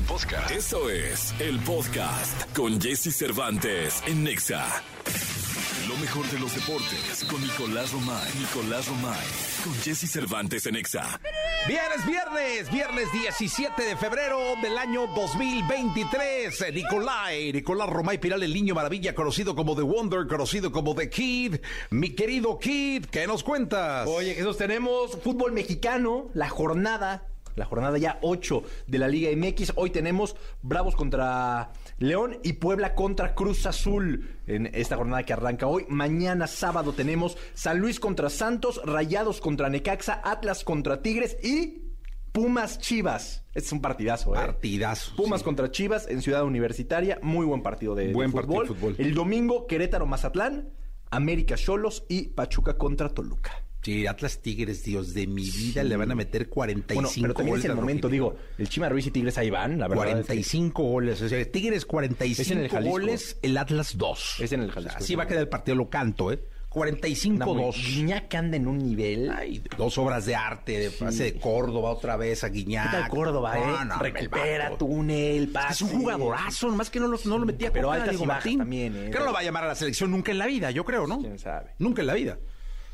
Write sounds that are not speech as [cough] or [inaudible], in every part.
podcast. Podcast. Eso es el podcast con Jesse Cervantes en Nexa. Lo mejor de los deportes con Nicolás Romay. Nicolás Romay. Con Jesse Cervantes en Nexa. Viernes, viernes, viernes 17 de febrero del año 2023. Eh, Nicolai, Nicolás Romay Piral, el niño maravilla, conocido como The Wonder, conocido como The Kid. Mi querido Kid, ¿qué nos cuentas? Oye, Jesús, tenemos fútbol mexicano, la jornada, la jornada ya 8 de la Liga MX. Hoy tenemos Bravos contra León y Puebla contra Cruz Azul en esta jornada que arranca hoy. Mañana sábado tenemos San Luis contra Santos, Rayados contra Necaxa, Atlas contra Tigres y Pumas Chivas. Este es un partidazo, ¿eh? Partidazo, Pumas sí. contra Chivas en Ciudad Universitaria. Muy buen partido de, de Buen partido fútbol. de fútbol. El domingo, Querétaro Mazatlán, América Cholos y Pachuca contra Toluca. Sí, Atlas Tigres, Dios de mi vida, le van a meter 45 Bueno, pero también goles es el momento, digo, el Chima Ruiz y Tigres ahí van, la verdad. es que 45 goles. O sea, Tigres 45 Es en el goles, el Atlas 2. Es en el Jalisco. Así va a quedar el partido, lo canto, ¿eh? anda muy- 45-2. Guiñac anda en un nivel. Ay, dos obras de arte, de pase de Córdoba otra vez a Guiñac. ¿Qué tal Córdoba, eh? No, Recupera, túnel, Es pase. un jugadorazo, nomás que no lo, no lo metía Pero altas Diego y Martín. también, ¿eh? Que no lo va a llamar a la selección nunca en la vida, yo creo, ¿no? Quién sabe. Nunca en la vida.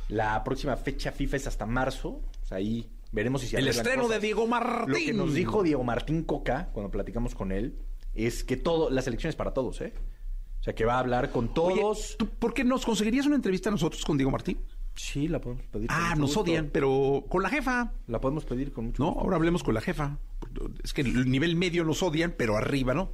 La próxima fecha FIFA es hasta marzo. O sea, ahí veremos si se El estreno cosas. de Diego Martín. Lo que nos dijo Diego Martín Coca cuando platicamos con él es que todo, la selección es para todos, ¿eh? O sea, que va a hablar con Oye, todos. ¿tú ¿por qué nos conseguirías una entrevista nosotros con Diego Martín? Sí, la podemos pedir. Ah, nos gusto. odian, pero con la jefa. La podemos pedir con mucho No, gusto. ahora hablemos con la jefa. Es que el nivel medio nos odian, pero arriba, ¿no?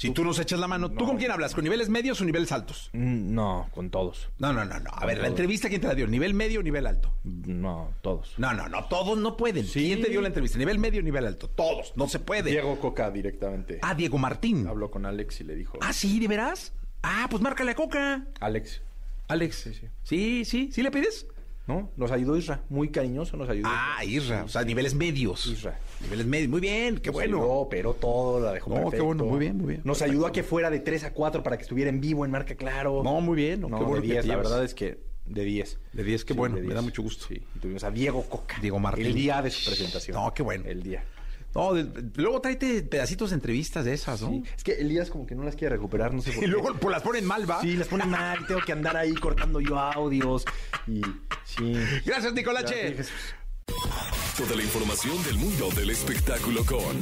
Si tú nos echas la mano, ¿tú con quién hablas? ¿Con niveles medios o niveles altos? Mm, No, con todos. No, no, no, no. A ver, la entrevista, ¿quién te la dio? ¿Nivel medio o nivel alto? No, todos. No, no, no, todos no pueden. ¿Quién te dio la entrevista? ¿Nivel medio o nivel alto? Todos, no se puede. Diego Coca directamente. Ah, Diego Martín. Habló con Alex y le dijo. Ah, sí, ¿de veras? Ah, pues márcale a Coca. Alex. Alex. Sí, sí. Sí, sí, ¿sí le pides? ¿No? Nos ayudó Isra. Muy cariñoso nos ayudó. Ah, Isra, o sea, niveles medios. Isra. Niveles medios, muy bien, qué Nos bueno. ayudó, pero todo la dejó No, qué perfecto. bueno, muy bien, muy bien. Nos ayudó a que fuera de 3 a 4 para que estuviera en vivo en Marca Claro. No, muy bien, no, No, qué bueno de que 10, te la verdad es que de 10. De 10, qué Sí, bueno, me 10. da mucho gusto. Sí, y tuvimos a Diego Coca. Diego Martín. El día de su presentación. No, qué bueno. El día. No, de- luego tráete pedacitos de entrevistas de esas, ¿no? Sí. Es que Elías como que no las quiere recuperar, no sé [laughs] por Y qué. luego pues, las ponen mal, ¿va? Sí, las pone mal, y tengo que andar ahí cortando yo audios y sí. Gracias, Nicolache. Jesús. Toda la información del mundo del espectáculo con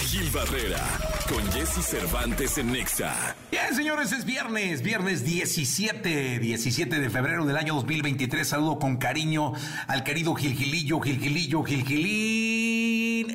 Gil Barrera, con Jesse Cervantes en Nexa. Bien, señores, es viernes, viernes 17, 17 de febrero del año 2023. Saludo con cariño al querido Gilgilillo, Gilgilillo, Gilgilín,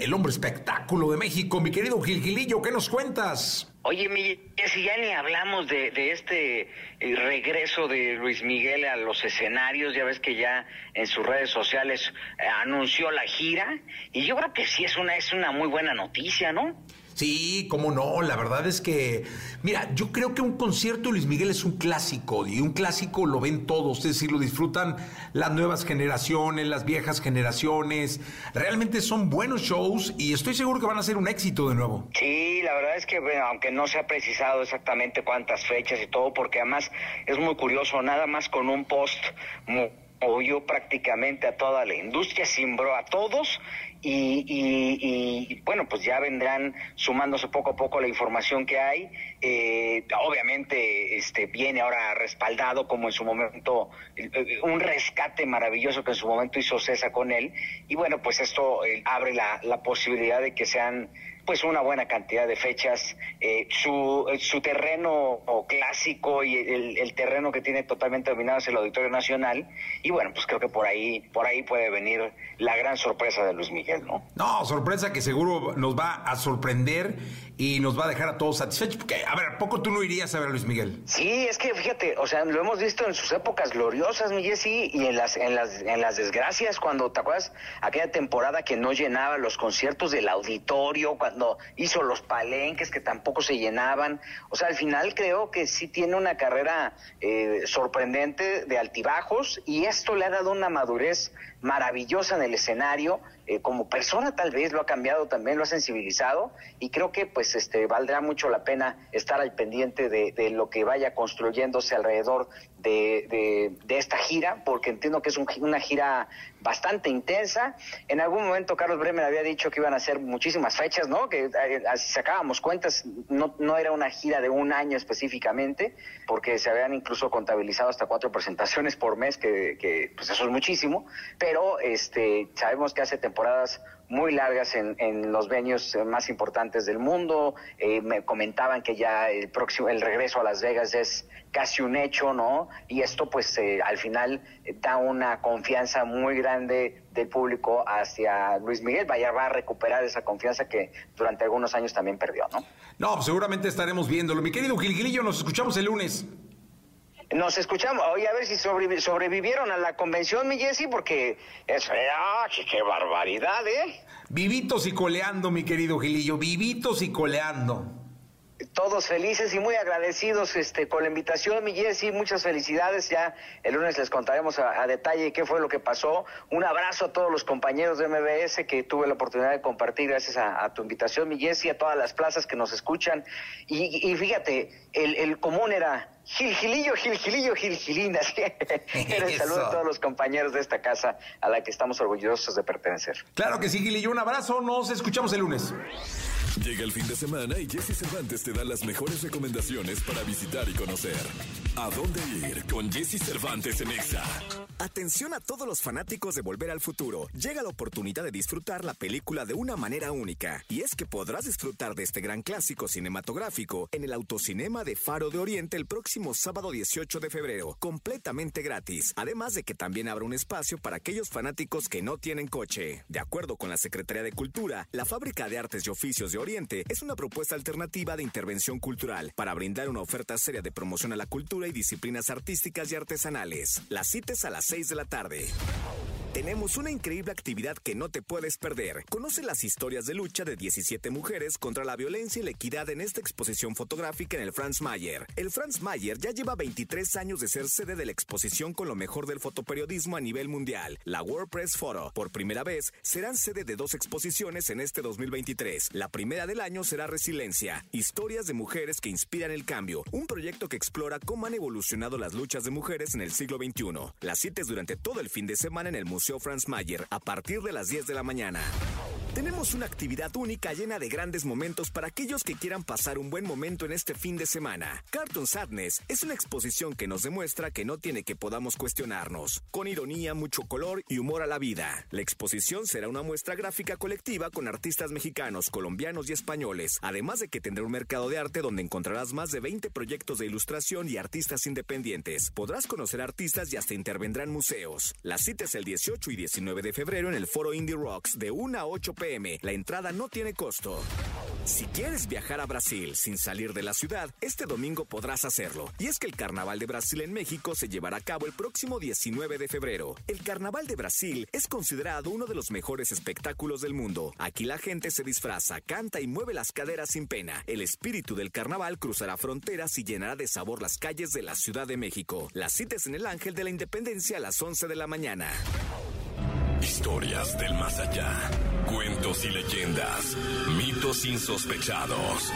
el hombre espectáculo de México. Mi querido Gilgilillo, ¿qué nos cuentas? Oye, mi si ya ni hablamos de, de este eh, regreso de Luis Miguel a los escenarios, ya ves que ya en sus redes sociales eh, anunció la gira y yo creo que sí es una es una muy buena noticia, ¿no? Sí, cómo no, la verdad es que, mira, yo creo que un concierto Luis Miguel es un clásico, y un clásico lo ven todos, es decir, lo disfrutan las nuevas generaciones, las viejas generaciones, realmente son buenos shows y estoy seguro que van a ser un éxito de nuevo. Sí, la verdad es que bueno, aunque no se ha precisado exactamente cuántas fechas y todo, porque además es muy curioso, nada más con un post mo- movió prácticamente a toda la industria, cimbró a todos y, y- y, bueno, pues ya vendrán sumándose poco a poco la información que hay. Eh, obviamente este viene ahora respaldado como en su momento eh, eh, un rescate maravilloso que en su momento hizo César con él y bueno, pues esto eh, abre la posibilidad de que sean pues una buena cantidad de fechas. Eh, su, eh, su terreno clásico y el, el terreno que tiene totalmente dominado es el Auditorio Nacional. Y bueno, pues creo que por ahí, por ahí puede venir la gran sorpresa de Luis Miguel, ¿no? No, sorpresa que seguro nos va a sorprender y nos va a dejar a todos satisfechos, porque, a ver, ¿a poco tú no irías a ver a Luis Miguel? Sí, es que fíjate, o sea, lo hemos visto en sus épocas gloriosas, mi y en las, en las, en las desgracias, cuando, ¿te acuerdas? Aquella temporada que no llenaba los conciertos del auditorio, cuando hizo los palenques que tampoco se llenaban. O sea, al final creo que sí tiene una carrera eh, sorprendente de altibajos, y esto le ha dado una madurez maravillosa en el escenario, eh, como persona tal vez lo ha cambiado también, lo ha sensibilizado y creo que pues este valdrá mucho la pena estar al pendiente de, lo que vaya construyéndose alrededor de, esta gira, porque entiendo que es una gira bastante intensa. En algún momento Carlos Bremer había dicho que iban a ser muchísimas fechas, ¿no? Que eh, si sacábamos cuentas, no, no era una gira de un año específicamente, porque se habían incluso contabilizado hasta cuatro [laughs] presentaciones por mes, que, que pues eso es muchísimo, pero este sabemos que hace temporada temporadas muy largas en, en los venues más importantes del mundo. Eh, me comentaban que ya el próximo, el regreso a Las Vegas es casi un hecho, ¿no? Y esto, pues, eh, al final eh, da una confianza muy grande del público hacia Luis Miguel. Vaya, va a recuperar esa confianza que durante algunos años también perdió, ¿no? No, pues, seguramente estaremos viéndolo. Mi querido Gilgilillo, nos escuchamos el lunes. Nos escuchamos. Oye, a ver si sobrevivieron a la convención, mi Jessy, porque es ¡ah, qué, barbaridad, ¿eh? Vivitos y coleando, mi querido Gilillo, vivitos y coleando todos felices y muy agradecidos este, con la invitación, mi Jessy, muchas felicidades. Ya el lunes les contaremos a, detalle qué fue lo que pasó. Un abrazo a todos los compañeros de MBS que tuve la oportunidad de compartir gracias a, tu invitación, mi Jessy, a todas las plazas que nos escuchan. Y, fíjate, el, común era Gil Gilillo, Gil Gilillo, Gil Gilina. [laughs] [laughs] saludo a todos los compañeros de esta casa a la que estamos orgullosos de pertenecer. Claro que sí, Gilillo. Un abrazo. Nos escuchamos el lunes. Llega el fin de semana y Jesse Cervantes te da las mejores recomendaciones para visitar y conocer. ¿A dónde ir con Jesse Cervantes en Exa? Atención a todos los fanáticos de Volver al Futuro. Llega la oportunidad de disfrutar la película de una manera única. Y es que podrás disfrutar de este gran clásico cinematográfico en el autocinema de Faro de Oriente el próximo sábado 18 de febrero, completamente gratis. Además de que también habrá un espacio para aquellos fanáticos que no tienen coche. De acuerdo con la Secretaría de Cultura, la Fábrica de Artes y Oficios de Oriente es una propuesta alternativa de intervención cultural para brindar una oferta seria de promoción a la cultura y disciplinas artísticas y artesanales. Las cites a las 6 de la tarde. Tenemos una increíble actividad que no te puedes perder. Conoce las historias de lucha de 17 mujeres contra la violencia y la equidad en esta exposición fotográfica en el Franz Mayer. El Franz Mayer ya lleva 23 años de ser sede de la exposición con lo mejor del fotoperiodismo a nivel mundial, la WordPress Photo. Por primera vez, serán sede de dos exposiciones en este 2023. La primera del año será Resiliencia, historias de mujeres que inspiran el cambio, un proyecto que explora cómo han evolucionado las luchas de mujeres en el siglo XXI. Las citas durante todo el fin de semana en el Museo Museo Franz Mayer a partir de las 10 de la mañana. Tenemos una actividad única llena de grandes momentos para aquellos que quieran pasar un buen momento en este fin de semana. Cartoon Sadness es una exposición que nos demuestra que no tiene que podamos cuestionarnos, con ironía, mucho color y humor a la vida. La exposición será una muestra gráfica colectiva con artistas mexicanos, colombianos y españoles, además de que tendrá un mercado de arte donde encontrarás más de 20 proyectos de ilustración y artistas independientes. Podrás conocer artistas y hasta intervendrán museos. La cita es el 18 y 19 de febrero en el Foro Indie Rocks de 1 a 8 pm. La entrada no tiene costo. Si quieres viajar a Brasil sin salir de la ciudad, este domingo podrás hacerlo. Y es que el Carnaval de Brasil en México se llevará a cabo el próximo 19 de febrero. El Carnaval de Brasil es considerado uno de los mejores espectáculos del mundo. Aquí la gente se disfraza, canta y mueve las caderas sin pena. El espíritu del carnaval cruzará fronteras y llenará de sabor las calles de la Ciudad de México. Las citas en el Ángel de la Independencia a las 11 de la mañana. Historias del más allá. Cuentos y leyendas. Mitos insospechados.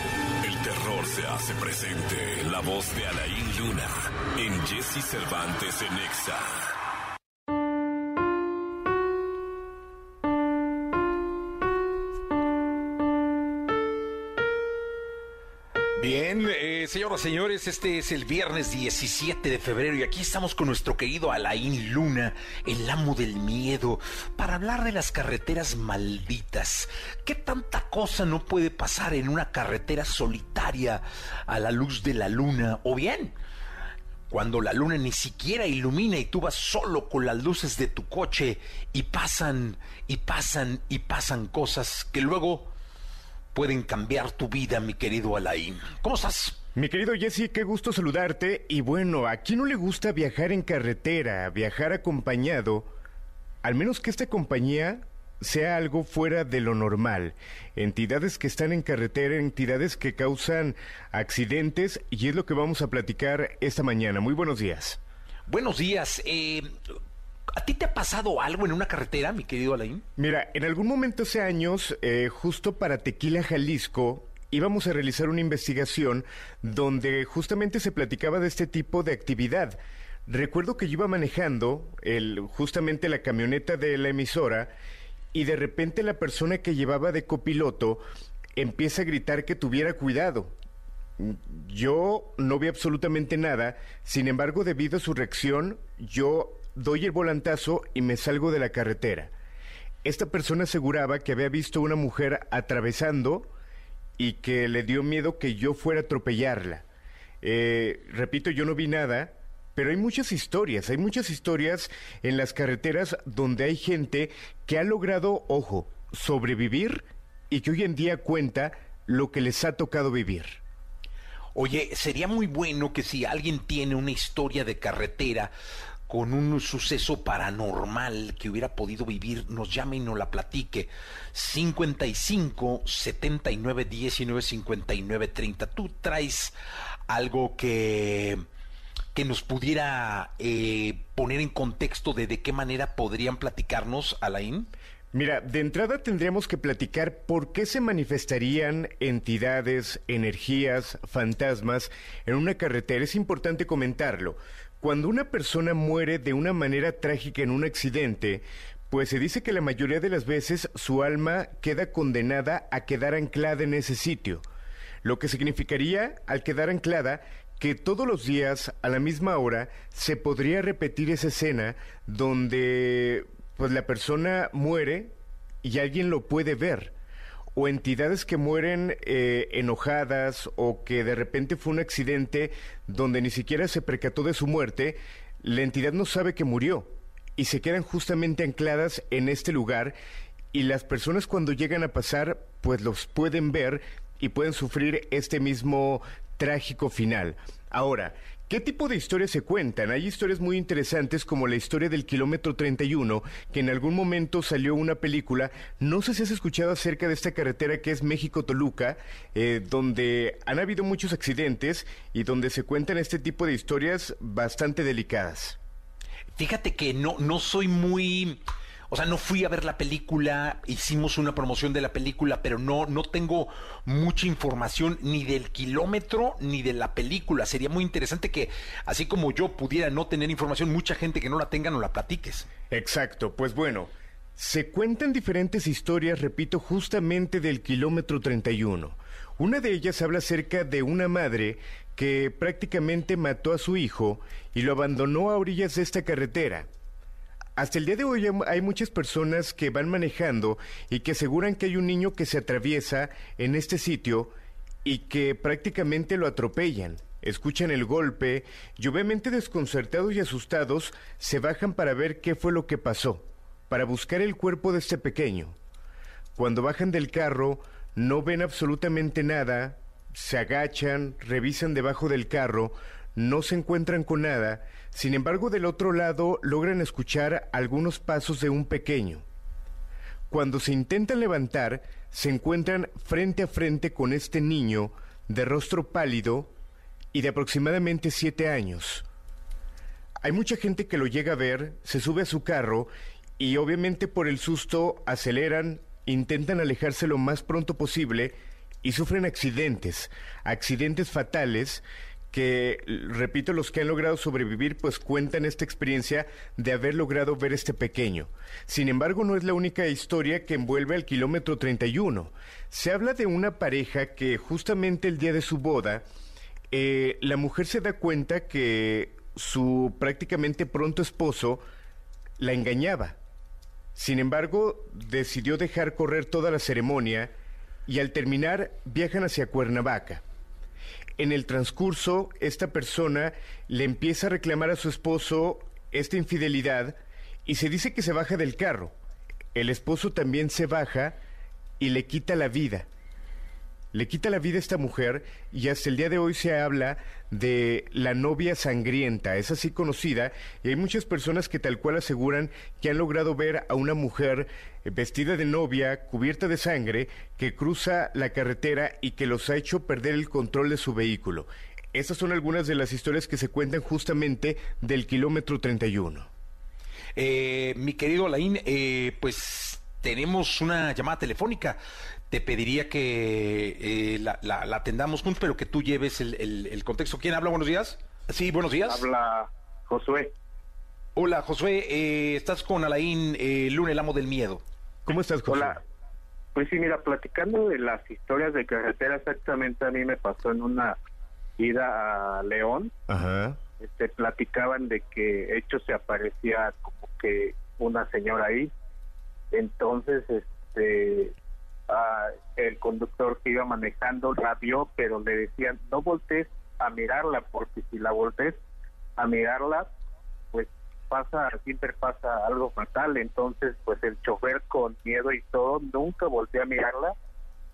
El terror se hace presente. La voz de Alain Luna. En Jesse Cervantes en Exa. Señoras y señores, este es el viernes 17 de febrero y aquí estamos con nuestro querido Alain Luna, el amo del miedo, para hablar de las carreteras malditas. ¿Qué tanta cosa no puede pasar en una carretera solitaria a la luz de la luna? O bien, cuando la luna ni siquiera ilumina y tú vas solo con las luces de tu coche y pasan y pasan y pasan cosas que luego pueden cambiar tu vida, mi querido Alain. ¿Cómo estás? Mi querido Jesse, qué gusto saludarte. Y bueno, ¿a quién no le gusta viajar en carretera, viajar acompañado? Al menos que esta compañía sea algo fuera de lo normal. Entidades que están en carretera, entidades que causan accidentes, y es lo que vamos a platicar esta mañana. Muy buenos días. Buenos días. Eh, ¿A ti te ha pasado algo en una carretera, mi querido Alain? Mira, en algún momento hace años, eh, justo para Tequila, Jalisco, íbamos a realizar una investigación donde justamente se platicaba de este tipo de actividad. Recuerdo que yo iba manejando el, justamente la camioneta de la emisora y de repente la persona que llevaba de copiloto empieza a gritar que tuviera cuidado. Yo no vi absolutamente nada, sin embargo, debido a su reacción, yo doy el volantazo y me salgo de la carretera. Esta persona aseguraba que había visto una mujer atravesando y que le dio miedo que yo fuera a atropellarla. Eh, repito, yo no vi nada, pero hay muchas historias, hay muchas historias en las carreteras donde hay gente que ha logrado, ojo, sobrevivir y que hoy en día cuenta lo que les ha tocado vivir. Oye, sería muy bueno que si alguien tiene una historia de carretera con un suceso paranormal que hubiera podido vivir, nos llame y nos la platique. 55 79 19 59 30. Tú traes algo que que nos pudiera eh, poner en contexto de de qué manera podrían platicarnos, Alain? Mira, de entrada tendríamos que platicar por qué se manifestarían entidades, energías, fantasmas en una carretera. Es importante comentarlo. Cuando una persona muere de una manera trágica en un accidente, pues se dice que la mayoría de las veces su alma queda condenada a quedar anclada en ese sitio, lo que significaría, al quedar anclada, que todos los días, a la misma hora, se podría repetir esa escena donde pues la persona muere y alguien lo puede ver. O entidades que mueren eh, enojadas o que de repente fue un accidente donde ni siquiera se percató de su muerte, la entidad no sabe que murió y se quedan justamente ancladas en este lugar y las personas cuando llegan a pasar pues los pueden ver y pueden sufrir este mismo trágico final. Ahora, ¿Qué tipo de historias se cuentan? Hay historias muy interesantes como la historia del kilómetro 31, que en algún momento salió una película. No sé si has escuchado acerca de esta carretera que es México-Toluca, eh, donde han habido muchos accidentes y donde se cuentan este tipo de historias bastante delicadas. Fíjate que no, no soy muy o sea, no fui a ver la película, hicimos una promoción de la película, pero no, no tengo mucha información ni del kilómetro ni de la película. Sería muy interesante que, así como yo pudiera no tener información, mucha gente que no la tenga no la platiques. Exacto, pues bueno. Se cuentan diferentes historias, repito, justamente del kilómetro 31. Una de ellas habla acerca de una madre que prácticamente mató a su hijo y lo abandonó a orillas de esta carretera. Hasta el día de hoy hay muchas personas que van manejando y que aseguran que hay un niño que se atraviesa en este sitio y que prácticamente lo atropellan. Escuchan el golpe y obviamente desconcertados y asustados se bajan para ver qué fue lo que pasó, para buscar el cuerpo de este pequeño. Cuando bajan del carro no ven absolutamente nada, se agachan, revisan debajo del carro, no se encuentran con nada sin embargo, del otro lado logran escuchar algunos pasos de un pequeño. Cuando se intentan levantar, se encuentran frente a frente con este niño de rostro pálido y de aproximadamente siete años. Hay mucha gente que lo llega a ver, se sube a su carro y obviamente por el susto aceleran, intentan alejarse lo más pronto posible y sufren accidentes, accidentes fatales que, repito, los que han logrado sobrevivir pues cuentan esta experiencia de haber logrado ver este pequeño. Sin embargo, no es la única historia que envuelve al kilómetro 31. Se habla de una pareja que justamente el día de su boda, eh, la mujer se da cuenta que su prácticamente pronto esposo la engañaba. Sin embargo, decidió dejar correr toda la ceremonia y al terminar viajan hacia Cuernavaca. En el transcurso, esta persona le empieza a reclamar a su esposo esta infidelidad y se dice que se baja del carro. El esposo también se baja y le quita la vida le quita la vida a esta mujer y hasta el día de hoy se habla de la novia sangrienta, es así conocida y hay muchas personas que tal cual aseguran que han logrado ver a una mujer eh, vestida de novia, cubierta de sangre, que cruza la carretera y que los ha hecho perder el control de su vehículo. Estas son algunas de las historias que se cuentan justamente del kilómetro 31. Eh, mi querido Alain, eh, pues tenemos una llamada telefónica. Te pediría que eh, la, la- la atendamos juntos, pero que tú lleves el, el- el contexto. ¿Quién habla? Buenos días. Sí, buenos días. Habla Josué. Hola, Josué. eh, estás con Alain eh, Luna, el amo del miedo. ¿Cómo estás, José? Hola. Pues sí, mira, platicando de las historias de carretera, exactamente a mí me pasó en una ida a León. Ajá. Este, platicaban de que de hecho se aparecía como que una señora ahí. Entonces, este, ah, el conductor que iba manejando la vio, pero le decían, no voltees a mirarla, porque si la voltees a mirarla, pues pasa, siempre pasa algo fatal. Entonces, pues el chofer con miedo y todo, nunca volteó a mirarla.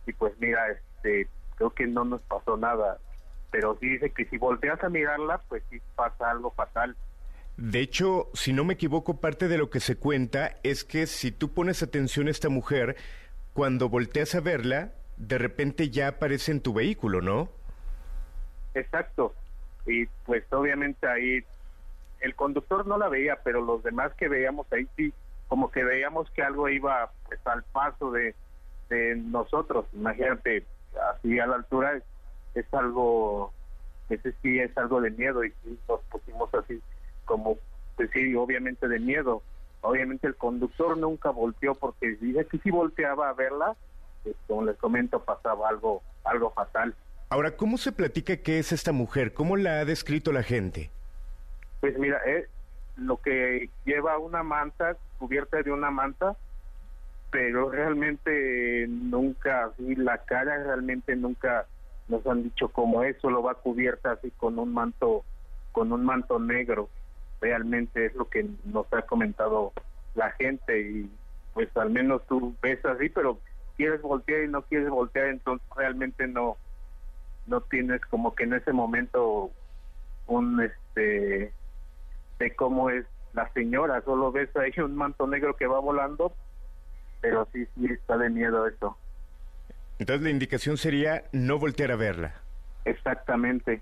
Y pues mira, este, creo que no nos pasó nada. Pero sí dice que si volteas a mirarla, pues sí pasa algo fatal. De hecho, si no me equivoco, parte de lo que se cuenta es que si tú pones atención a esta mujer, cuando volteas a verla, de repente ya aparece en tu vehículo, ¿no? Exacto. Y pues obviamente ahí el conductor no la veía, pero los demás que veíamos ahí sí, como que veíamos que algo iba pues al paso de, nosotros. Imagínate, así a la altura es, algo, ese sí es algo de miedo y nos pusimos así como, pues sí, obviamente de miedo. Obviamente el conductor nunca volteó porque dice que si volteaba a verla, pues, como les comento, pasaba algo, algo fatal. Ahora, ¿cómo se platica qué es esta mujer? ¿Cómo la ha descrito la gente? Pues mira, es lo que lleva una manta, cubierta de una manta, pero realmente nunca, así la cara realmente nunca nos han dicho cómo es, solo va cubierta así con un manto, con un manto negro. Realmente es lo que nos ha comentado la gente y pues al menos tú ves así, pero quieres voltear y no quieres voltear, entonces realmente no, no tienes como que en ese momento un este de cómo es la señora, solo ves ahí un manto negro que va volando, pero sí, sí está de miedo eso. Entonces la indicación sería no voltear a verla. Exactamente.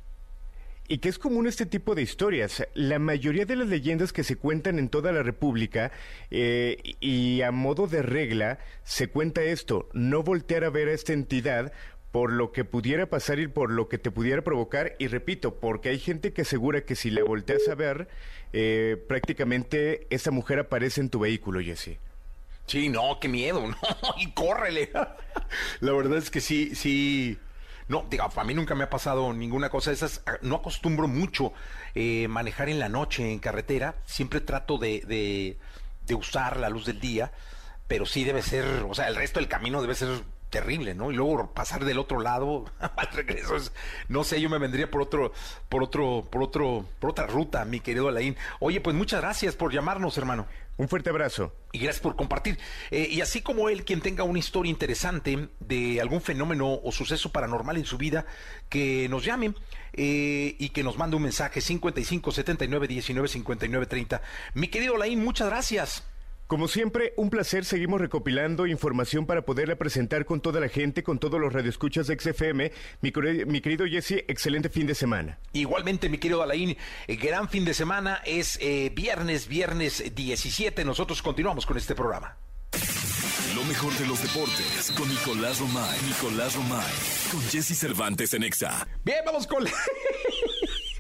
Y que es común este tipo de historias. La mayoría de las leyendas que se cuentan en toda la República eh, y a modo de regla se cuenta esto, no voltear a ver a esta entidad por lo que pudiera pasar y por lo que te pudiera provocar. Y repito, porque hay gente que asegura que si la volteas a ver, eh, prácticamente esa mujer aparece en tu vehículo, Jesse. Sí, no, qué miedo, [laughs] no, y córrele. La verdad es que sí, sí. No, digo, a mí nunca me ha pasado ninguna cosa de esas. Ah, No acostumbro mucho eh, manejar en la noche en carretera. Siempre trato de, de, de usar la luz del día, pero sí debe ser, o sea, el resto del camino debe ser terrible, ¿no? Y luego pasar del otro lado [laughs] al regreso es, no sé, yo me vendría por otro, por otro, por otro, por otra ruta, mi querido Alain. Oye, pues muchas gracias por llamarnos, hermano. Un fuerte abrazo. Y gracias por compartir. Eh, y así como él, quien tenga una historia interesante de algún fenómeno o suceso paranormal en su vida, que nos llame eh, y que nos mande un mensaje 55 79 19 59 30. Mi querido Laín, muchas gracias. Como siempre, un placer. Seguimos recopilando información para poderla presentar con toda la gente, con todos los radioescuchas de XFM. Mi, querido Jesse, excelente fin de semana. Igualmente, mi querido Alain, eh, gran fin de semana. Es eh, viernes, viernes 17. Nosotros continuamos con este programa. Lo mejor de los deportes con Nicolás Romay. Nicolás Romay. Con Jesse Cervantes en Exa. Bien, vamos con la... [laughs]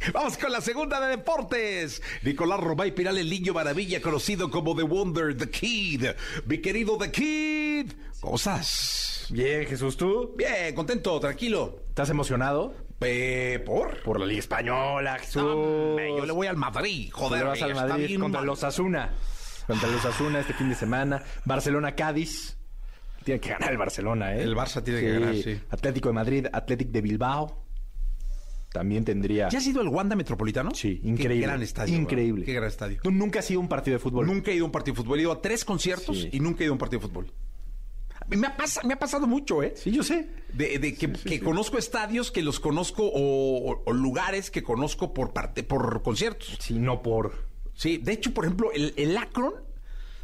[laughs] Vamos con la segunda de deportes. Nicolás Romay Piral, el niño maravilla, conocido como The Wonder, The Kid. Mi querido The Kid, ¿cómo estás? Bien, Jesús, ¿tú? Bien, contento, tranquilo. ¿Estás emocionado? Eh, ¿Por? Por la Liga Española, Jesús. Yo le voy al Madrid, joder. Te vas al Madrid contra mal. los Asuna. Contra los Asuna este fin de semana. Barcelona-Cádiz. Tiene que ganar el Barcelona, ¿eh? El Barça tiene que ganar, sí. Atlético de Madrid, Atlético de Bilbao. También tendría. ¿Ya has ido al Wanda Metropolitano? Sí, Qué increíble. gran estadio. Increíble. ¿verdad? Qué gran estadio. Tú nunca has ido a un partido de fútbol. Nunca he ido a un partido de fútbol. He ido a tres conciertos Sí. y nunca he ido a un partido de fútbol. Me ha, pas- me ha pasado mucho, ¿eh? Sí, yo sé. De, de que, que conozco estadios que los conozco o, o- o lugares que conozco por parte por conciertos. Sí, no por. Sí, de hecho, por ejemplo, el, el Akron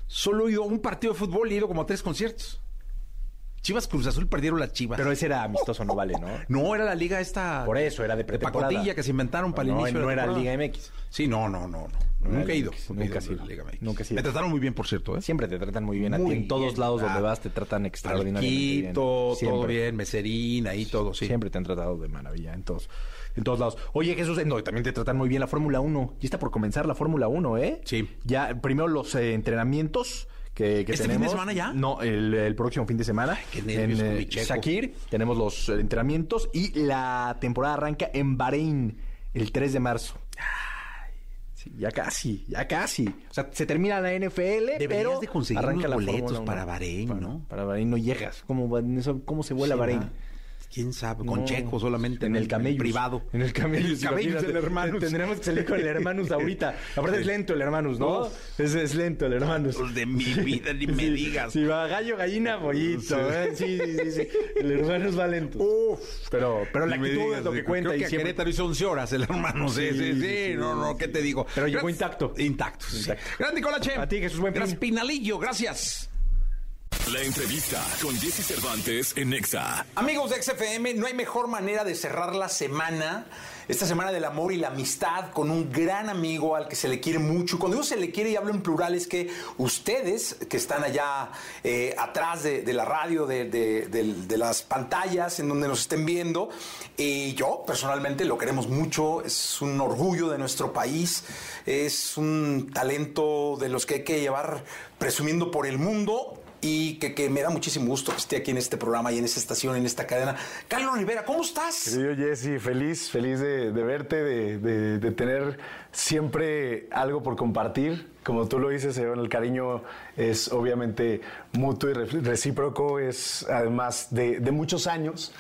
solo he ido a un partido de fútbol y he ido como a tres conciertos. Chivas Cruz Azul perdieron las Chivas. Pero ese era amistoso, no vale, ¿no? no, era la liga esta. Por eso, era de pretemporada. pacotilla que se inventaron para el No, inicio. de no la era. Liga MX. Sí, no, no, no. Nunca he ido. Nunca he ido a la Liga MX. Nunca he ido. Me trataron muy bien, por cierto, ¿eh? Siempre te tratan muy bien. a ti en todos bien. lados donde Ah. vas te tratan extraordinariamente bien. Todo Siempre. bien, meserina ahí todo, sí. Siempre te han tratado de maravilla en todos, en todos lados. Oye, Jesús, eh, no, también te tratan muy bien la Fórmula 1. Ya está por comenzar la Fórmula 1, ¿eh? Sí. Ya, primero los eh, entrenamientos que, que ¿Este fin de tenemos. semana ya? No, el, el próximo fin de semana. qué nervios en eh. Shakir tenemos los eh, entrenamientos y la temporada arranca en Bahrein el 3 de marzo. Sí, ya casi, ya casi. O sea, se termina la NFL, Deberías pero de conseguir arranca unos la boletos Fórmula 1. para Bahrein, Para- ¿no? Para Bahrein no llegas. ¿Cómo, cómo se vuela Sí, Bahrein? va. ¿Quién sabe? Con No. Checo solamente. En el camello. privado. En el camello. [laughs] En el camello del hermano. Tendremos que salir con el hermanus [laughs] ahorita. Aparte es lento el hermanus, ¿no? Es, es lento el hermanus. Los de mi vida, ni me digas. Si va gallo, gallina, pollito. ¿eh? Sí, sí, sí, sí. El hermanus va lento. Pero, pero la actitud digas, es lo que creo cuenta. que y a siempre- Querétaro hizo 11 horas el hermano. Sí, sí, sí. Sí, No, no, ¿qué te digo? Pero llegó intacto. Intacto. sí. Intacto. Grande Colache. A ti, Jesús, buen. Gracias, Pinalillo. Gracias. La entrevista con Jesse Cervantes en Nexa. Amigos de XFM, no hay mejor manera de cerrar la semana, esta semana del amor y la amistad, con un gran amigo al que se le quiere mucho. Cuando digo se le quiere y hablo en plural, es que ustedes que están allá eh, atrás de, la radio, de- de las pantallas en donde nos estén viendo, y yo personalmente lo queremos mucho, es un orgullo de nuestro país, es un talento de los que hay que llevar presumiendo por el mundo y que, que me da muchísimo gusto que esté aquí en este programa y en esta estación, en esta cadena. Carlos Rivera, ¿cómo estás? Querido Jesse, feliz, feliz de, verte, de, de- de tener siempre algo por compartir. Como tú lo dices, eh, el cariño es obviamente mutuo y re- recíproco, es además de, de muchos años.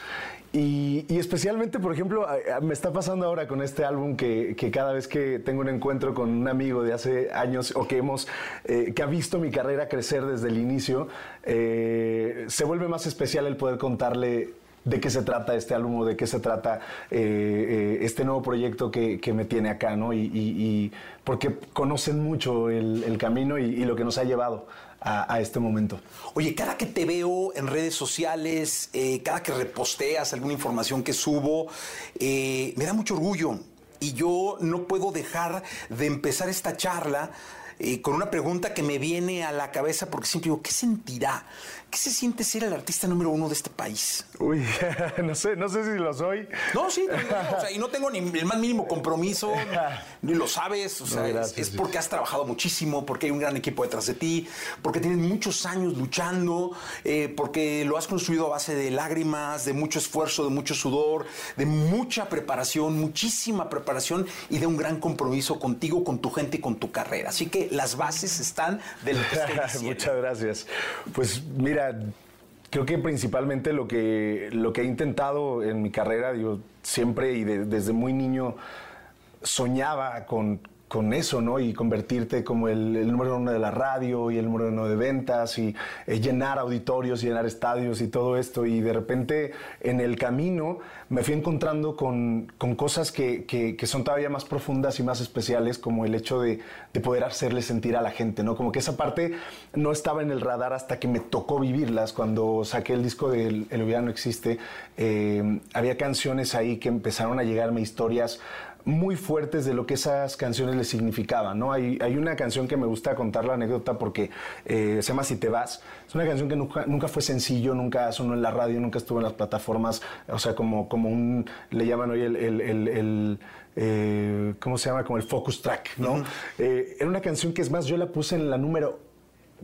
Y, y especialmente, por ejemplo, me está pasando ahora con este álbum que, que cada vez que tengo un encuentro con un amigo de hace años o que hemos, eh, que ha visto mi carrera crecer desde el inicio, eh, se vuelve más especial el poder contarle de qué se trata este álbum o de qué se trata eh, eh, este nuevo proyecto que, que me tiene acá, ¿no? Y, y- y porque conocen mucho el, el camino y lo que nos ha llevado a, este momento. Oye, cada que te veo en redes sociales, eh, cada que reposteas alguna información que subo, eh, me da mucho orgullo. Y yo no puedo dejar de empezar esta charla eh, con una pregunta que me viene a la cabeza porque siempre digo, ¿qué sentirá? ¿Qué se siente ser el artista número uno de este país? Uy, [laughs] no sé, no sé si lo soy. No, sí, no, no, o sea, y no tengo ni el más mínimo compromiso, [laughs] ni lo sabes, o sea, No, es- gracias, es, sí. porque has trabajado muchísimo, porque hay un gran equipo detrás de ti, porque tienes muchos años luchando, eh, porque lo has construido a base de lágrimas, de mucho esfuerzo, de mucho sudor, de mucha preparación, muchísima preparación y de un gran compromiso contigo, con tu gente y con tu carrera. Así que las bases están de lo que estoy [laughs] diciendo. Muchas gracias. Pues mira, creo que principalmente lo que, lo que he intentado en mi carrera, digo, siempre y de- desde muy niño soñaba con, con eso, ¿no? Y convertirte como el, número uno de la radio y el número uno de ventas y eh, llenar auditorios, llenar estadios y todo esto. Y de repente en el camino me fui encontrando con, con cosas que, que- son todavía más profundas y más especiales, como el hecho de, de poder hacerle sentir a la gente, ¿no? Como que esa parte no estaba en el radar hasta que me tocó vivirlas. Cuando saqué el disco de El, el No Existe, eh, había canciones ahí que empezaron a llegarme historias muy fuertes de lo que esas canciones le significaban, ¿no? Hay, hay una canción que me gusta contar la anécdota porque eh, se llama Si te vas. Es una canción que nunca, nunca fue sencillo, nunca sonó en la radio, nunca estuvo en las plataformas, o sea, como, como un, le llaman hoy el, el- el- el, eh, ¿cómo se llama? Como el focus track, ¿no? Eh, era una canción que es más, yo la puse en la número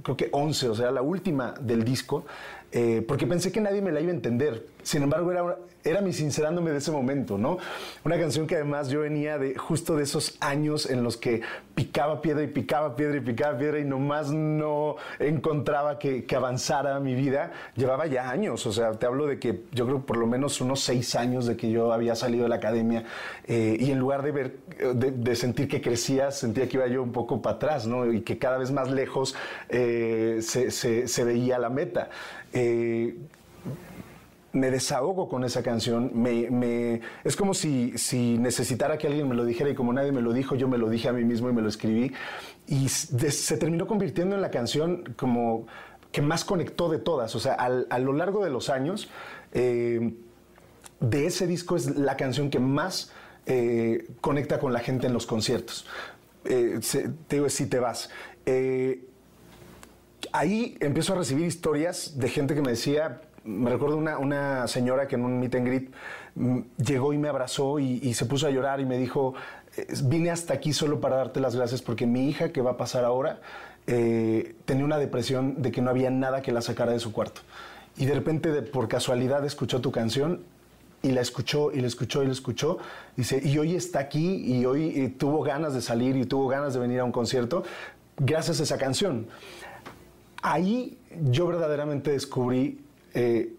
creo que 11, o sea, la última del disco, eh, porque pensé que nadie me la iba a entender. Sin embargo, era, era mi sincerándome de ese momento, ¿no? Una canción que además yo venía de justo de esos años en los que picaba piedra y picaba piedra y picaba piedra y nomás no encontraba que, que avanzara mi vida. Llevaba ya años, o sea, te hablo de que yo creo por lo menos unos seis años de que yo había salido de la academia eh, y en lugar de ver, de, sentir que crecía, sentía que iba yo un poco para atrás, ¿no? Y que cada vez más lejos eh, se- se veía la meta. Eh, me desahogo con esa canción. Me, me- es como si, si necesitara que alguien me lo dijera y como nadie me lo dijo, yo me lo dije a mí mismo y me lo escribí. Y se terminó convirtiendo en la canción como que más conectó de todas. O sea, al- a lo largo de los años, eh, de ese disco es la canción que más eh, conecta con la gente en los conciertos. Eh, se- te digo, si te vas. Eh, ahí empiezo a recibir historias de gente que me decía, me recuerdo una, una señora que en un meet and greet mm, llegó y me abrazó y, se puso a llorar y me dijo, "Eh, vine hasta aquí solo para darte las gracias porque mi hija que va a pasar ahora eh, tenía una depresión de que no había nada que la sacara de su cuarto. Y de repente, por casualidad, escuchó tu canción y la escuchó y la escuchó y la escuchó. Dice, y hoy está aquí y hoy eh, tuvo ganas de salir y tuvo ganas de venir a un concierto gracias a esa canción. Ahí yo verdaderamente descubrí, eh,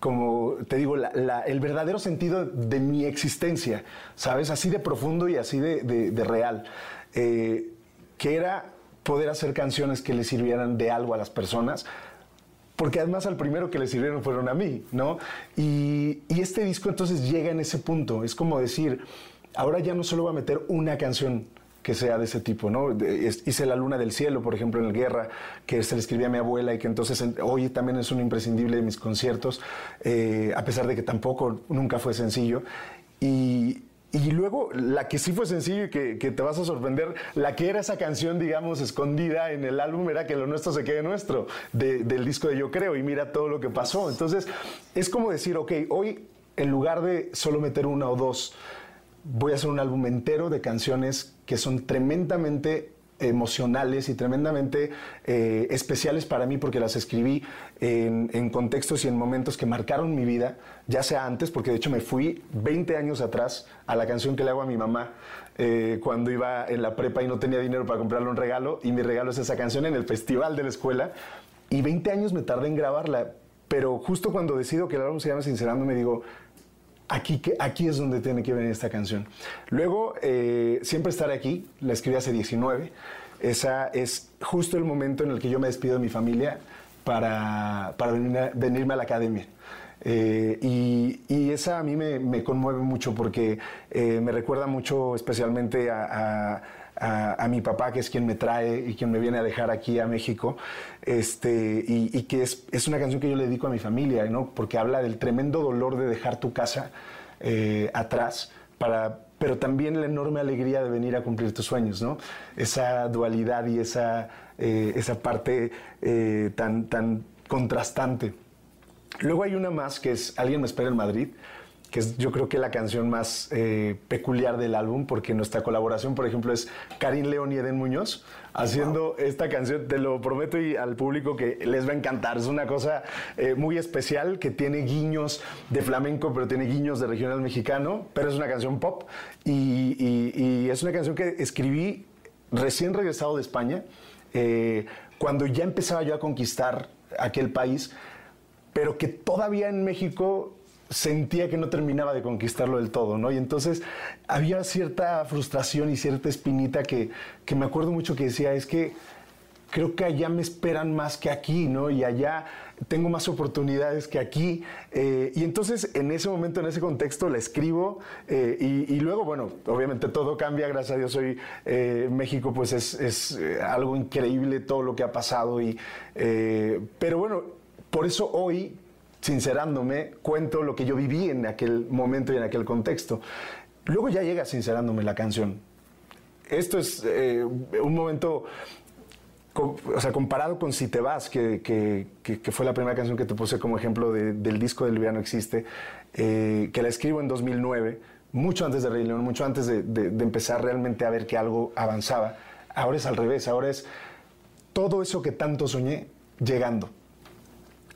como te digo, el verdadero sentido de mi existencia, ¿sabes? Así de profundo y así de, real. Eh, que era poder hacer canciones que le sirvieran de algo a las personas, porque además al primero que le sirvieron fueron a mí, ¿no? Y, este disco entonces llega en ese punto, es como decir, ahora ya no solo voy a meter una canción que sea de ese tipo, ¿no? Hice La Luna del Cielo, por ejemplo, en el Guerra, que se le escribía a mi abuela y que entonces en- hoy también es un imprescindible de mis conciertos, eh, a pesar de que tampoco nunca fue sencillo. Y, y luego, la que sí fue sencillo y que, te vas a sorprender, la que era esa canción, digamos, escondida en el álbum, era que lo nuestro se quede nuestro, de- del disco de Yo Creo, y mira todo lo que pasó. Entonces, es como decir, ok, hoy, en lugar de solo meter una o dos, voy a hacer un álbum entero de canciones que son tremendamente emocionales y tremendamente eh, especiales para mí porque las escribí en, en contextos y en momentos que marcaron mi vida, ya sea antes, porque de hecho me fui 20 años atrás a la canción que le hago a mi mamá eh, cuando iba en la prepa y no tenía dinero para comprarle un regalo y mi regalo es esa canción en el festival de la escuela. Y 20 años me tardé en grabarla, pero justo cuando decido que el álbum se llama Sincerando me digo, Aquí, aquí es donde tiene que venir esta canción. Luego, eh, Siempre estaré aquí, la escribí hace 19. Esa es justo el momento en el que yo me despido de mi familia para, para venirme, a, venirme a la academia. Eh, y, y esa a mí me, conmueve mucho porque eh, me recuerda mucho especialmente a- a- mi papá, que es quien me trae y quien me viene a dejar aquí a México, este, y, y que es, es una canción que yo le dedico a mi familia, ¿no? porque habla del tremendo dolor de dejar tu casa eh, atrás, para, pero también la enorme alegría de venir a cumplir tus sueños, ¿no? esa dualidad y esa, eh, esa parte eh, tan, tan contrastante. Luego hay una más que es Alguien me espera en Madrid, que es yo creo que la canción más eh, peculiar del álbum, porque nuestra colaboración, por ejemplo, es Karin León y Eden Muñoz, haciendo esta canción, te lo prometo y al público que les va a encantar, es una cosa eh, muy especial que tiene guiños de flamenco, pero tiene guiños de regional mexicano, pero es una canción pop. Y, y- y es una canción que escribí recién regresado de España, eh, cuando ya empezaba yo a conquistar aquel país, pero que todavía en México sentía que no terminaba de conquistarlo del todo, ¿no? Y entonces había cierta frustración y cierta espinita que, que me acuerdo mucho que decía, es que creo que allá me esperan más que aquí, ¿no? Y allá tengo más oportunidades que aquí. Eh, y entonces en ese momento, en ese contexto, la escribo eh, y, luego, bueno, obviamente todo cambia, gracias a Dios hoy eh, México pues es, es, algo increíble todo lo que ha pasado. Y, pero bueno, por eso hoy, sincerándome, cuento lo que yo viví en aquel momento y en aquel contexto. Luego ya llega sincerándome la canción. Esto es eh, un momento o sea, comparado con Si te vas, que, que- que- fue la primera canción que te puse como ejemplo de- del disco del No Existe, eh, que la escribo en 2009, mucho antes de Rey León, mucho antes de- de empezar realmente a ver que algo avanzaba. Ahora es al revés, ahora es todo eso que tanto soñé llegando.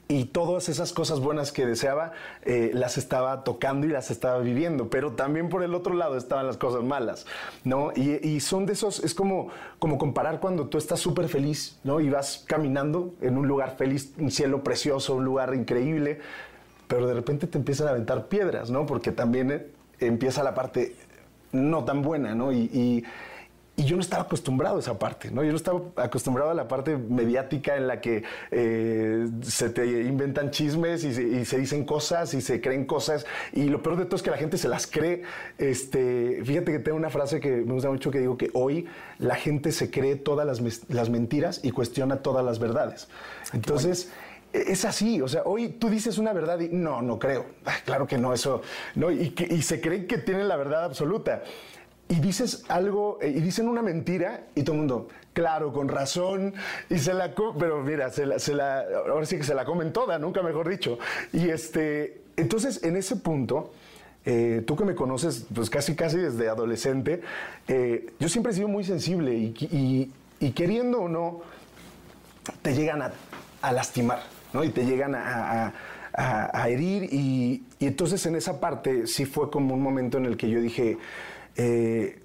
Y todas esas cosas buenas que deseaba eh, las estaba tocando y las estaba viviendo, pero también por el otro lado estaban las cosas malas, ¿no? Y, son de esos, es como, como comparar cuando tú estás súper feliz, ¿no? Y vas caminando en un lugar feliz, un cielo precioso, un lugar increíble, pero de repente te empiezan a aventar piedras, ¿no? Porque también eh, empieza la parte no tan buena, ¿no? Y- y yo no estaba acostumbrado a esa parte, ¿no? Yo no estaba acostumbrado a la parte mediática en la que eh, se te inventan chismes y se, dicen cosas y se creen cosas. Y lo peor de todo es que la gente se las cree. Este, fíjate que tengo una frase que me gusta mucho que digo que hoy la gente se cree todas las, mentiras y cuestiona todas las verdades. Entonces... E, es así, o sea, hoy tú dices una verdad y no, no creo. claro que no, eso, no, y, y se creen que tienen la verdad absoluta y dices algo, eh, y dicen una mentira, y todo el mundo, claro, con razón, y se la, pero mira, se la, se la, ahora sí que se la comen toda, nunca mejor dicho. Y este, entonces, en ese punto, eh, tú que me conoces, pues casi, casi desde adolescente, eh, yo siempre he sido muy sensible y, queriendo o no, te llegan a, lastimar, ¿no? Y te llegan a, a herir, y entonces en esa parte sí fue como un momento en el que yo dije, eh,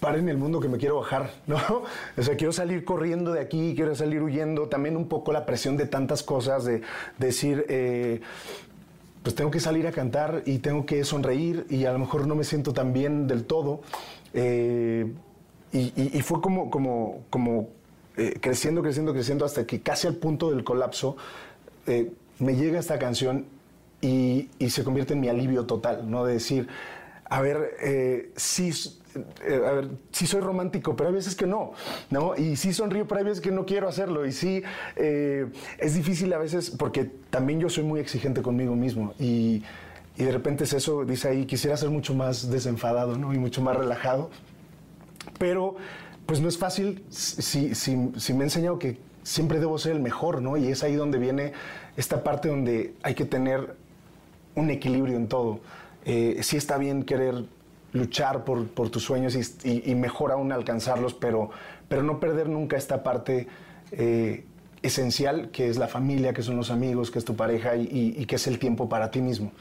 paren el mundo que me quiero bajar, [laughs] ¿no? O sea, quiero salir corriendo de aquí, quiero salir huyendo. También un poco la presión de tantas cosas, de, decir, eh, pues tengo que salir a cantar y tengo que sonreír y a lo mejor no me siento tan bien del todo. Eh, y, fue como, como, como eh, creciendo, creciendo, creciendo hasta que casi al punto del colapso me llega esta canción y se convierte en mi alivio total, ¿no? De decir, a ver, eh, sí, eh, a ver, sí soy romántico, pero hay veces que no, ¿no? Y sí sonrío, pero hay veces que no quiero hacerlo. Y sí, eh, es difícil a veces porque también yo soy muy exigente conmigo mismo. Y, y, de repente es eso, dice ahí, quisiera ser mucho más desenfadado, ¿no? Y mucho más relajado. Pero, pues no es fácil si, si, si me he enseñado que siempre debo ser el mejor, ¿no? Y es ahí donde viene esta parte donde hay que tener un equilibrio en todo eh, sí está bien querer luchar por, tus sueños y, mejor aún alcanzarlos, pero, pero no perder nunca esta parte eh, esencial que es la familia, que son los amigos, que es tu pareja y, que es el tiempo para ti mismo.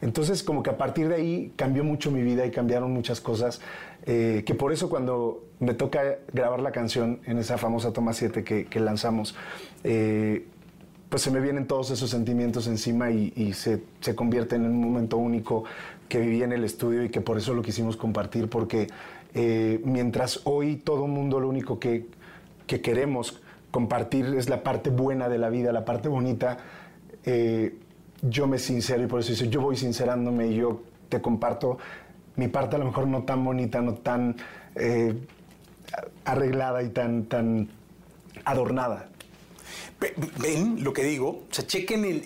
Entonces, como que a partir de ahí cambió mucho mi vida y cambiaron muchas cosas, eh, que por eso cuando me toca grabar la canción en esa famosa toma 7 que, lanzamos, eh, pues se me vienen todos esos sentimientos encima y, se, se, convierte en un momento único que viví en el estudio y que por eso lo quisimos compartir, porque eh, mientras hoy todo mundo lo único que, que, queremos compartir es la parte buena de la vida, la parte bonita, eh, yo me sincero y por eso yo voy sincerándome y yo te comparto mi parte a lo mejor no tan bonita, no tan eh, arreglada y tan, tan adornada. Ven lo que digo, o sea, chequen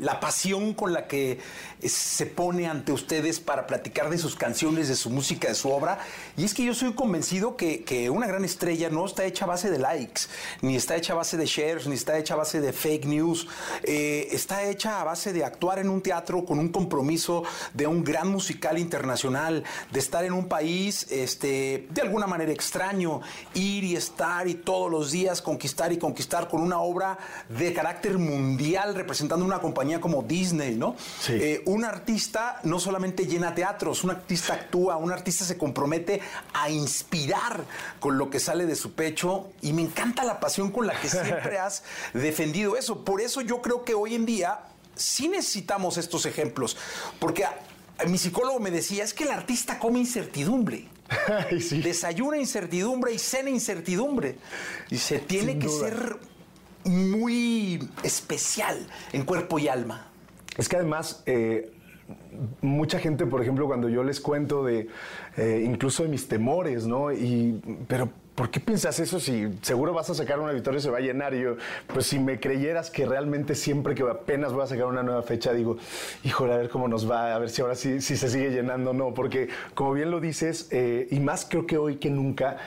la pasión con la que se pone ante ustedes para platicar de sus canciones, de su música, de su obra. Y es que yo soy convencido que, una gran estrella no está hecha a base de likes, ni está hecha a base de shares, ni está hecha a base de fake news. Eh, está hecha a base de actuar en un teatro con un compromiso de un gran musical internacional, de estar en un país este, de alguna manera extraño, ir y estar y todos los días conquistar y conquistar con una obra de carácter mundial representando una compañía como Disney, ¿no? Sí. Eh, un artista no solamente llena teatros, un artista actúa, un artista se compromete a inspirar con lo que sale de su pecho y me encanta la pasión con la que siempre [laughs] has defendido eso. Por eso yo creo que hoy en día sí necesitamos estos ejemplos, porque mi psicólogo me decía, es que el artista come incertidumbre. [laughs] Desayuna incertidumbre y cena incertidumbre. Y se tiene que ser muy especial en cuerpo y alma. Es que además, eh, mucha gente, por ejemplo, cuando yo les cuento de eh, incluso de mis temores, ¿no? Y, pero, ¿por qué piensas eso si seguro vas a sacar una victoria y se va a llenar? Y yo, pues si me creyeras que realmente siempre que apenas voy a sacar una nueva fecha, digo, híjole, a ver cómo nos va, a ver si ahora sí, se sigue llenando o no. Porque, como bien lo dices, eh, y más creo que hoy que nunca,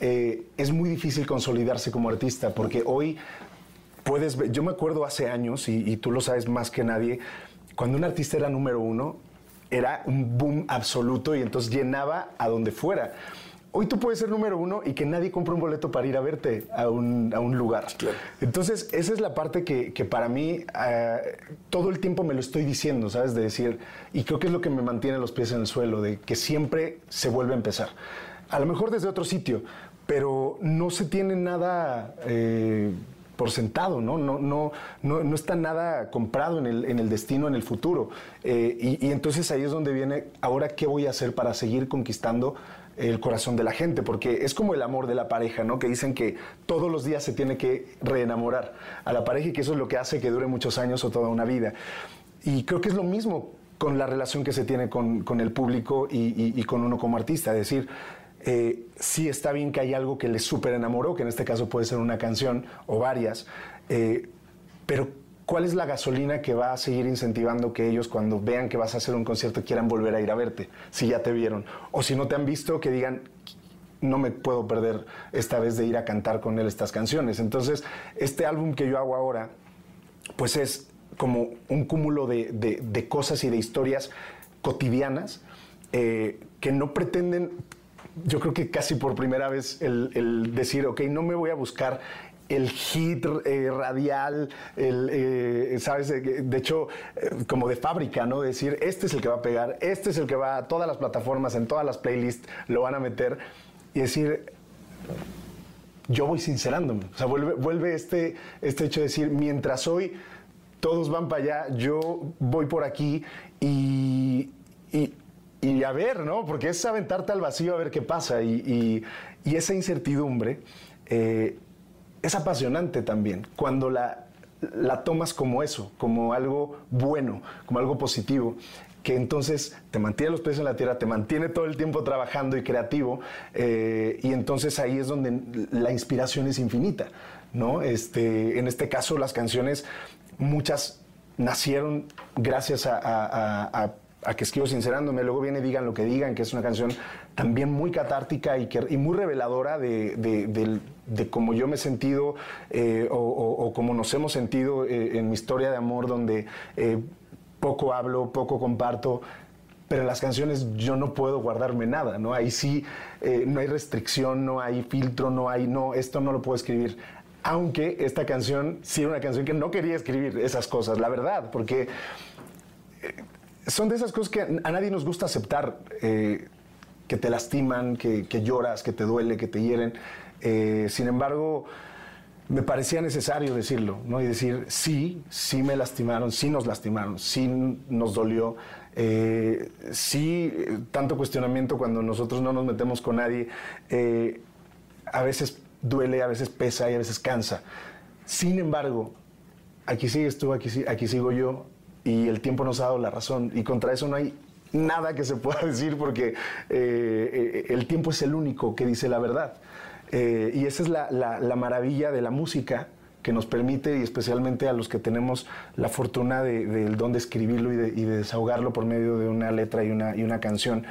es muy difícil consolidarse como artista, porque hoy puedes ver, yo me acuerdo hace años, y, tú lo sabes más que nadie, cuando un artista era número uno, era un boom absoluto y entonces llenaba a donde fuera. Hoy tú puedes ser número uno y que nadie compre un boleto para ir a verte a un, a un lugar. Entonces, esa es la parte que, que para mí eh, todo el tiempo me lo estoy diciendo, ¿sabes? De decir, y creo que es lo que me mantiene los pies en el suelo, de que siempre se vuelve a empezar. A lo mejor desde otro sitio, pero no se tiene nada... Eh, por sentado, ¿no? No, no, no, está nada comprado en el, en el destino, en el futuro. Eh, y, entonces ahí es donde viene, ahora, ¿qué voy a hacer para seguir conquistando? el corazón de la gente, porque es como el amor de la pareja, ¿no? Que dicen que todos los días se tiene que reenamorar a la pareja y que eso es lo que hace que dure muchos años o toda una vida. Y creo que es lo mismo con la relación que se tiene con, con el público y, y- y con uno como artista. Es decir, eh, sí está bien que hay algo que les súper enamoró, que en este caso puede ser una canción o varias, eh, pero ¿cuál es la gasolina que va a seguir incentivando que ellos cuando vean que vas a hacer un concierto quieran volver a ir a verte, si ya te vieron? O si no te han visto, que digan, no me puedo perder esta vez de ir a cantar con él estas canciones. Entonces, este álbum que yo hago ahora, pues es como un cúmulo de, cosas y de historias cotidianas eh, que no pretenden, yo creo que casi por primera vez, el, decir, ok, no me voy a buscar el hit eh, radial, el, eh, ¿sabes? De, hecho, eh, como de fábrica, ¿no? Decir, este es el que va a pegar, este es el que va a todas las plataformas, en todas las playlists, lo van a meter y decir, yo voy sincerándome. O sea, vuelve, vuelve este, este hecho de decir, mientras hoy todos van para allá, yo voy por aquí y, y a ver, ¿no? Porque es aventarte al vacío a ver qué pasa. Y, y- esa incertidumbre eh, es apasionante también. Cuando la, la tomas como eso, como algo bueno, como algo positivo, que entonces te mantiene los pies en la tierra, te mantiene todo el tiempo trabajando y creativo, eh, y entonces ahí es donde la inspiración es infinita, ¿no? Este, en este caso, las canciones, muchas nacieron gracias a- a- que escribo sincerándome, luego viene Digan lo que digan, que es una canción también muy catártica y, muy reveladora de, cómo yo me he sentido eh, o, o- cómo nos hemos sentido eh, en mi historia de amor, donde eh, poco hablo, poco comparto, pero en las canciones yo no puedo guardarme nada, ¿no? Ahí sí no hay restricción, no hay filtro, no hay, no, esto no lo puedo escribir. Aunque esta canción sí era una canción que no quería escribir esas cosas, la verdad, porque son de esas cosas que a nadie nos gusta aceptar, eh, que te lastiman, que, que lloras, que te duele, que te hieren. Eh, sin embargo, me parecía necesario decirlo, ¿no? Y decir, sí, sí me lastimaron, sí nos lastimaron, sí nos dolió, eh, sí, tanto cuestionamiento cuando nosotros no nos metemos con nadie, a veces duele, a veces pesa y a veces cansa. Sin embargo, aquí sigues tú, aquí, aquí sigo yo, y el tiempo nos ha dado la razón, y contra eso no hay nada que se pueda [laughs] decir porque eh, eh, el tiempo es el único que dice la verdad. Eh, y esa es la, la- la maravilla de la música que nos permite, y especialmente a los que tenemos la fortuna de- del don de escribirlo y de, de desahogarlo por medio de una letra y una, y una canción,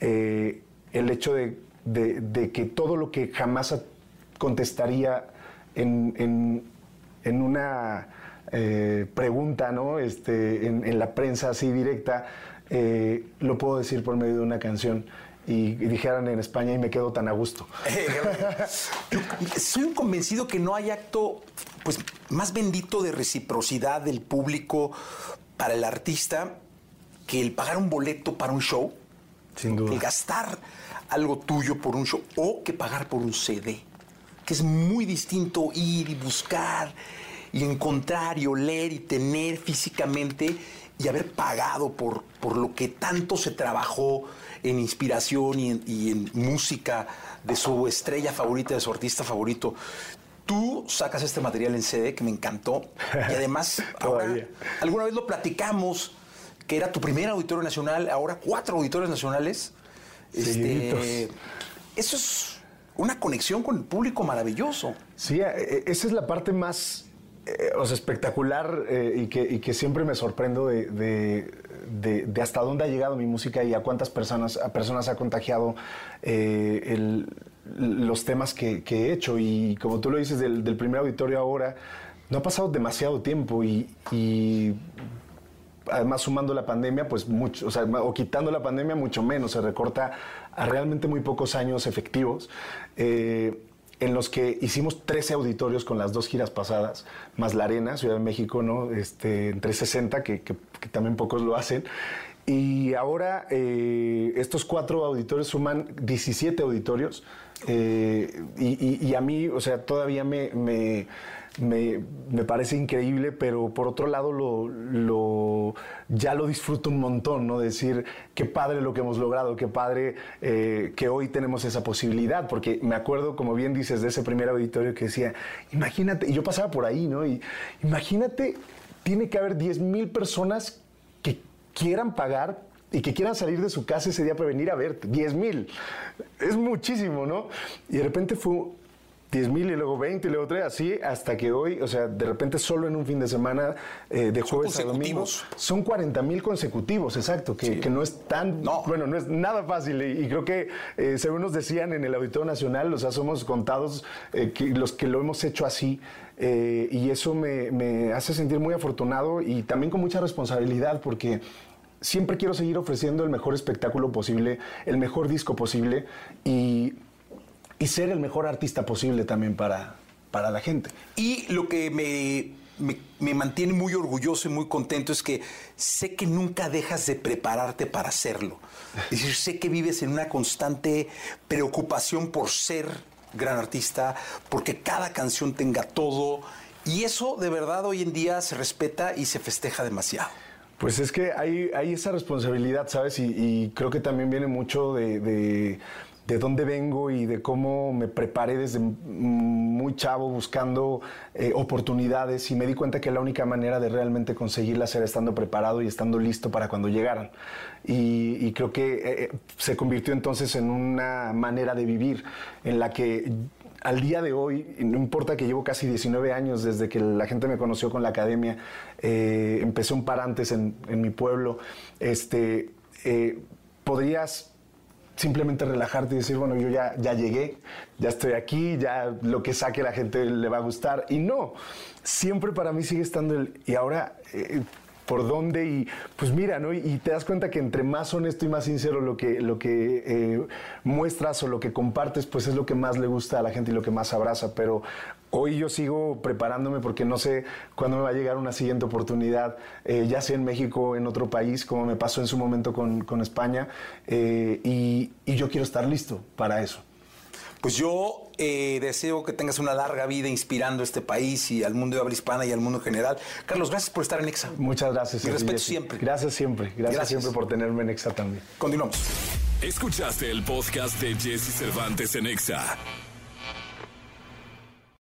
el hecho de, de- de que todo lo que jamás contestaría en, en- en una eh, pregunta, ¿no? Este, en, en la prensa así directa, eh, lo puedo decir por medio de una canción. Y, y dijeran en España y me quedo tan a gusto. [laughs] Yo soy un convencido que no hay acto pues más bendito de reciprocidad del público para el artista que el pagar un boleto para un show, Sin duda. el gastar algo tuyo por un show o que pagar por un CD, que es muy distinto ir y buscar y encontrar y oler y tener físicamente y haber pagado por, por lo que tanto se trabajó en inspiración y en, y en música de su estrella favorita, de su artista favorito. Tú sacas este material en CD que me encantó y [laughs] además ahora, alguna vez lo platicamos que era tu primer auditorio nacional, ahora cuatro auditorios nacionales. Este, eso es una conexión con el público maravilloso. Sí, eh, esa es la parte más eh, o sea, espectacular eh, y, que, siempre me sorprendo de, hasta dónde ha llegado mi música y a cuántas personas, a personas ha contagiado eh, los temas que, he hecho. Y como tú lo dices, del, primer auditorio ahora, no ha pasado demasiado tiempo y, y además sumando la pandemia, pues mucho, o sea, o quitando la pandemia, mucho menos, se recorta a realmente muy pocos años efectivos, eh, en los que hicimos 13 auditorios con las dos giras pasadas, más la Arena, Ciudad de México, ¿no? Este, entre 60, que, también pocos lo hacen. Y ahora eh, estos cuatro auditorios suman 17 auditorios. eh, y, a mí, o sea, todavía me, me- me parece increíble, pero por otro lado lo, lo- ya lo disfruto un montón, ¿no? Decir, qué padre lo que hemos logrado, qué padre eh, que hoy tenemos esa posibilidad, porque me acuerdo, como bien dices, de ese primer auditorio que decía, imagínate, y yo pasaba por ahí, ¿no? Y imagínate, tiene que haber 10 mil personas que quieran pagar y que quieran salir de su casa ese día para venir a verte. 10 mil. Es muchísimo, ¿no? Y de repente fue 10 mil y luego 20 y luego 3, así hasta que hoy, o sea, de repente solo en un fin de semana, eh, de jueves a domingo, son 40 mil consecutivos, exacto, que, que no es tan, No. bueno, no es nada fácil. Y, y creo que, eh, según nos decían en el Auditorio Nacional, o sea, somos contados eh, que, los que lo hemos hecho así. y eso me, me hace sentir muy afortunado y también con mucha responsabilidad, porque siempre quiero seguir ofreciendo el mejor espectáculo posible, el mejor disco posible y, y ser el mejor artista posible también para, para la gente. Y lo que me, me- me mantiene muy orgulloso y muy contento es que sé que nunca dejas de prepararte para hacerlo. Es decir, sé que vives en una constante preocupación por ser gran artista, porque cada canción tenga todo. Y eso de verdad hoy en día se respeta y se festeja demasiado. Pues es que hay, hay esa responsabilidad, ¿sabes? Y, y creo que también viene mucho de, de, de dónde vengo y de cómo me preparé desde muy chavo buscando eh, oportunidades y me di cuenta que la única manera de realmente conseguirlas era estando preparado y estando listo para cuando llegaran. Y, creo que eh, se convirtió entonces en una manera de vivir en la que al día de hoy, no importa que llevo casi 19 años desde que la gente me conoció con la academia, eh, empecé un par antes en, en mi pueblo, este, eh, podrías simplemente relajarte y decir, bueno, yo ya, ya llegué, ya estoy aquí, ya lo que saque la gente le va a gustar. Y no, siempre para mí sigue estando el, y ahora, eh, ¿por dónde? Y pues mira, ¿no? Y, te das cuenta que entre más honesto y más sincero lo que, lo que eh, muestras o lo que compartes, pues es lo que más le gusta a la gente y lo que más abraza. Pero hoy yo sigo preparándome porque no sé cuándo me va a llegar una siguiente oportunidad, eh, ya sea en México o en otro país, como me pasó en su momento con, con España, eh, y, y yo quiero estar listo para eso. Pues yo eh, deseo que tengas una larga vida inspirando a este país y al mundo de habla hispana y al mundo en general. Carlos, gracias por estar en Exa. Muchas gracias. Mi Sergio respeto siempre. Gracias siempre. Gracias, Gracias. siempre por tenerme en Exa también. Continuamos. Escuchaste el podcast de Jesse Cervantes en Exa.